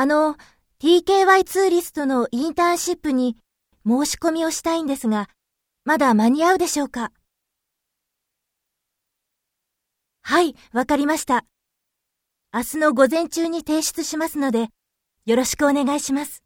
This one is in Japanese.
あの、TKY ツーリストのインターンシップに申し込みをしたいんですが、まだ間に合うでしょうか？はい、わかりました。明日の午前中に提出しますので、よろしくお願いします。